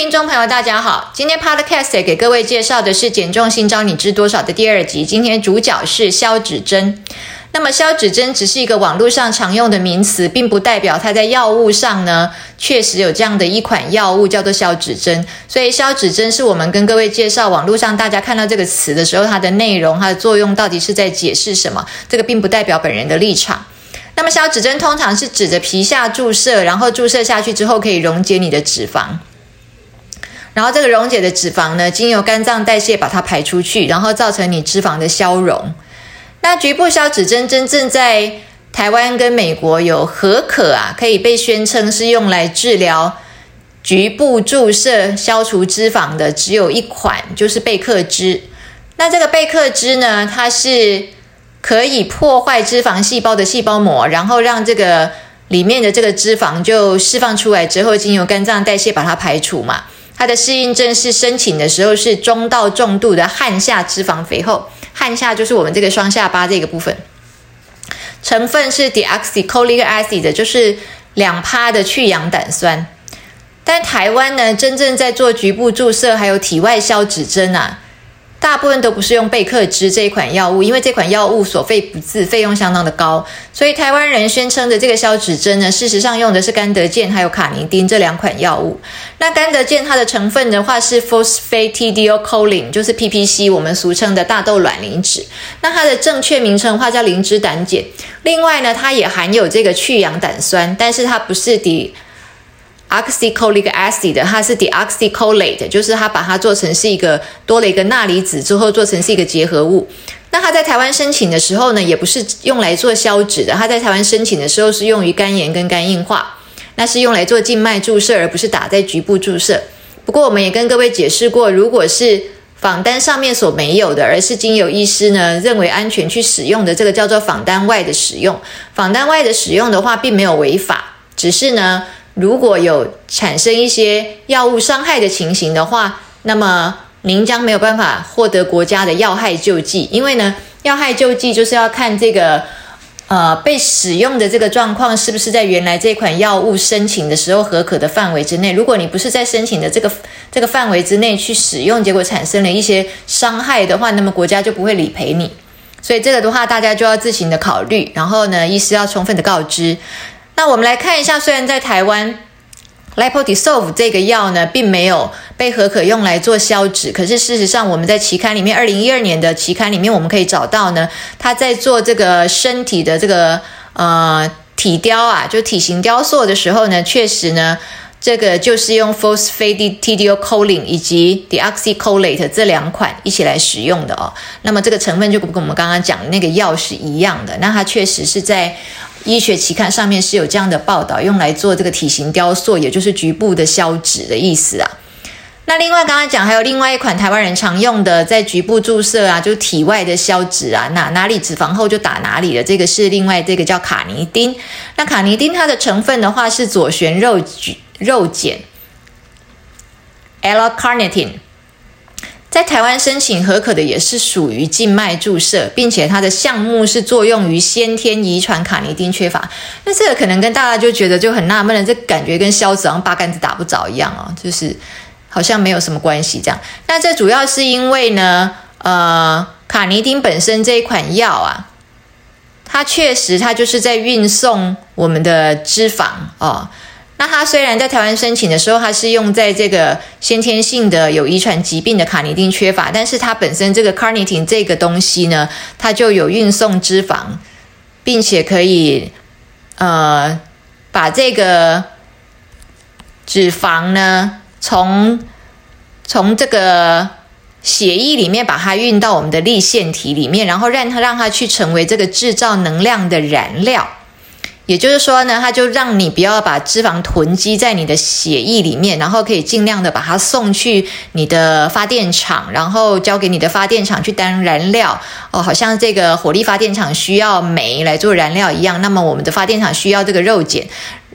听众朋友，大家好。今天 Podcast 给各位介绍的是《减重新招你知多少》的第二集。今天主角是消脂针。那么消脂针只是一个网络上常用的名词，并不代表它在药物上呢确实有这样的一款药物叫做消脂针。所以消脂针是我们跟各位介绍网络上大家看到这个词的时候，它的内容、它的作用到底是在解释什么？这个并不代表本人的立场。那么消脂针通常是指着皮下注射，然后注射下去之后可以溶解你的脂肪。然后这个溶解的脂肪呢，经由肝脏代谢把它排出去，然后造成你脂肪的消融。那局部消脂针真正在台湾跟美国有何可啊？可以被宣称是用来治疗局部注射消除脂肪的，只有一款，就是贝克脂。那这个贝克脂呢，它是可以破坏脂肪细胞的细胞膜，然后让这个里面的这个脂肪就释放出来之后，经由肝脏代谢把它排除嘛。它的适应症是申请的时候是中到重度的汗下脂肪肥厚，汗下就是我们这个双下巴这个部分，成分是 deoxycholic acid，就是两趴的去氧胆酸。但台湾呢，真正在做局部注射还有体外消脂针啊。大部分都不是用贝克脂这一款药物，因为这款药物所费不赀，费用相当的高，所以台湾人宣称的这个消脂针呢，事实上用的是甘德健还有卡尼丁这两款药物。那甘德健它的成分的话是 phosphatidylcholine，就是 PPC，我们俗称的大豆卵磷脂。那它的正确名称的话叫磷脂胆碱。另外呢，它也含有这个去氧胆酸，但是它不是的。Oxycholic acid，它是 deoxycholate，就是它把它做成是一个多了一个钠离子之后做成是一个结合物。那它在台湾申请的时候呢，也不是用来做消脂的，它在台湾申请的时候是用于肝炎跟肝硬化，那是用来做静脉注射，而不是打在局部注射。不过我们也跟各位解释过，如果是仿单上面所没有的，而是经由医师呢认为安全去使用的，这个叫做仿单外的使用。仿单外的使用的话，并没有违法，只是呢。如果有产生一些药物伤害的情形的话，那么您将没有办法获得国家的药害救济，因为呢，药害救济就是要看这个呃被使用的这个状况是不是在原来这款药物申请的时候合可的范围之内。如果你不是在申请的这个这个范围之内去使用，结果产生了一些伤害的话，那么国家就不会理赔你。所以这个的话，大家就要自行的考虑，然后呢，医师要充分的告知。那我们来看一下，虽然在台湾 l i p o d i s o l v e 这个药呢，并没有被合可用来做消脂，可是事实上我们在期刊里面，二零一二年的期刊里面，我们可以找到呢，它在做这个身体的这个呃体雕啊，就体型雕塑的时候呢，确实呢，这个就是用 phosphatidylcholine 以及 deoxycholate 这两款一起来使用的哦。那么这个成分就跟我们刚刚讲的那个药是一样的，那它确实是在。医学期刊上面是有这样的报道，用来做这个体型雕塑，也就是局部的消脂的意思啊。那另外刚刚讲还有另外一款台湾人常用的，在局部注射啊，就是体外的消脂啊，哪哪里脂肪厚就打哪里的，这个是另外这个叫卡尼丁。那卡尼丁它的成分的话是左旋肉肉碱 （L-carnitine）。在台湾申请合可的也是属于静脉注射，并且它的项目是作用于先天遗传卡尼丁缺乏。那这个可能跟大家就觉得就很纳闷了，这感觉跟消子昂八竿子打不着一样哦，就是好像没有什么关系这样。那这主要是因为呢，呃，卡尼丁本身这一款药啊，它确实它就是在运送我们的脂肪哦。那它虽然在台湾申请的时候，它是用在这个先天性的有遗传疾病的卡尼丁缺乏，但是它本身这个 carnitine 这个东西呢，它就有运送脂肪，并且可以呃把这个脂肪呢从从这个血液里面把它运到我们的立腺体里面，然后让它让它去成为这个制造能量的燃料。也就是说呢，它就让你不要把脂肪囤积在你的血液里面，然后可以尽量的把它送去你的发电厂，然后交给你的发电厂去当燃料。哦，好像这个火力发电厂需要煤来做燃料一样，那么我们的发电厂需要这个肉碱，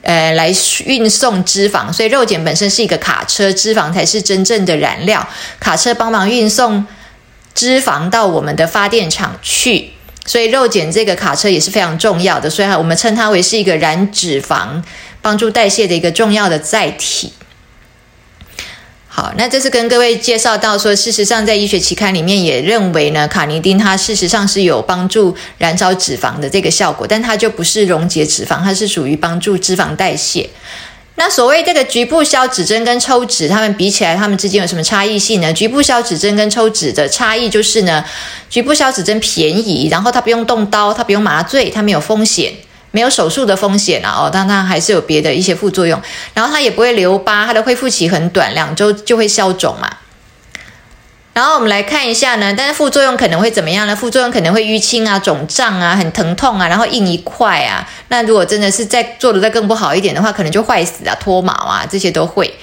呃，来运送脂肪。所以肉碱本身是一个卡车，脂肪才是真正的燃料。卡车帮忙运送脂肪到我们的发电厂去。所以肉碱这个卡车也是非常重要的，所以我们称它为是一个燃脂肪、帮助代谢的一个重要的载体。好，那这是跟各位介绍到说，事实上在医学期刊里面也认为呢，卡尼丁它事实上是有帮助燃烧脂肪的这个效果，但它就不是溶解脂肪，它是属于帮助脂肪代谢。那所谓这个局部消脂针跟抽脂，它们比起来，它们之间有什么差异性呢？局部消脂针跟抽脂的差异就是呢，局部消脂针便宜，然后它不用动刀，它不用麻醉，它没有风险。没有手术的风险啊，哦，但它还是有别的一些副作用，然后它也不会留疤，它的恢复期很短，两周就会消肿嘛。然后我们来看一下呢，但是副作用可能会怎么样呢？副作用可能会淤青啊、肿胀啊、很疼痛啊，然后硬一块啊。那如果真的是再做的再更不好一点的话，可能就坏死啊、脱毛啊，这些都会。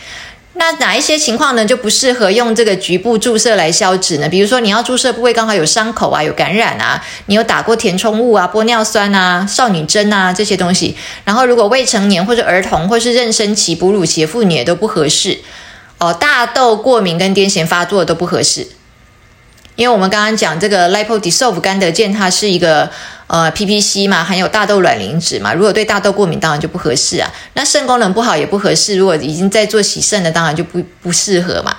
那哪一些情况呢就不适合用这个局部注射来消脂呢？比如说你要注射部位刚好有伤口啊、有感染啊，你有打过填充物啊、玻尿酸啊、少女针啊这些东西。然后如果未成年或者儿童或是妊娠期、哺乳期的妇女也都不合适哦。大豆过敏跟癫痫发作都不合适。因为我们刚刚讲这个 Lipodissolve 甘得健，它是一个呃 PPC 嘛，含有大豆卵磷脂嘛。如果对大豆过敏，当然就不合适啊。那肾功能不好也不合适。如果已经在做洗肾的，当然就不不适合嘛。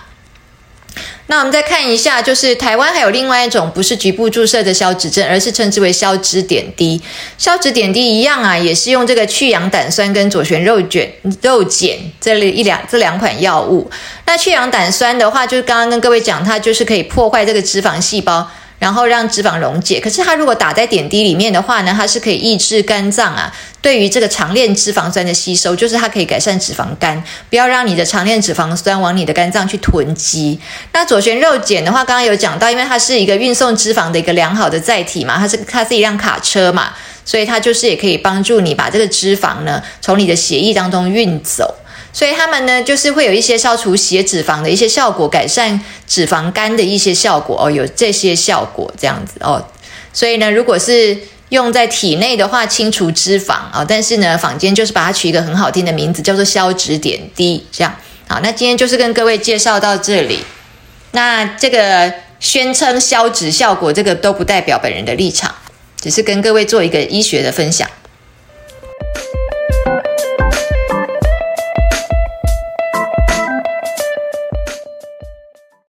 那我们再看一下，就是台湾还有另外一种不是局部注射的消脂针，而是称之为消脂点滴。消脂点滴一样啊，也是用这个去氧胆酸跟左旋肉卷肉碱这里一两这两款药物。那去氧胆酸的话，就是刚刚跟各位讲，它就是可以破坏这个脂肪细胞。然后让脂肪溶解，可是它如果打在点滴里面的话呢，它是可以抑制肝脏啊对于这个长链脂肪酸的吸收，就是它可以改善脂肪肝，不要让你的长链脂肪酸往你的肝脏去囤积。那左旋肉碱的话，刚刚有讲到，因为它是一个运送脂肪的一个良好的载体嘛，它是它是一辆卡车嘛，所以它就是也可以帮助你把这个脂肪呢从你的血液当中运走。所以他们呢，就是会有一些消除血脂肪的一些效果，改善脂肪肝的一些效果哦，有这些效果这样子哦。所以呢，如果是用在体内的话，清除脂肪啊，但是呢，坊间就是把它取一个很好听的名字，叫做消脂点滴，这样。好，那今天就是跟各位介绍到这里。那这个宣称消脂效果，这个都不代表本人的立场，只是跟各位做一个医学的分享。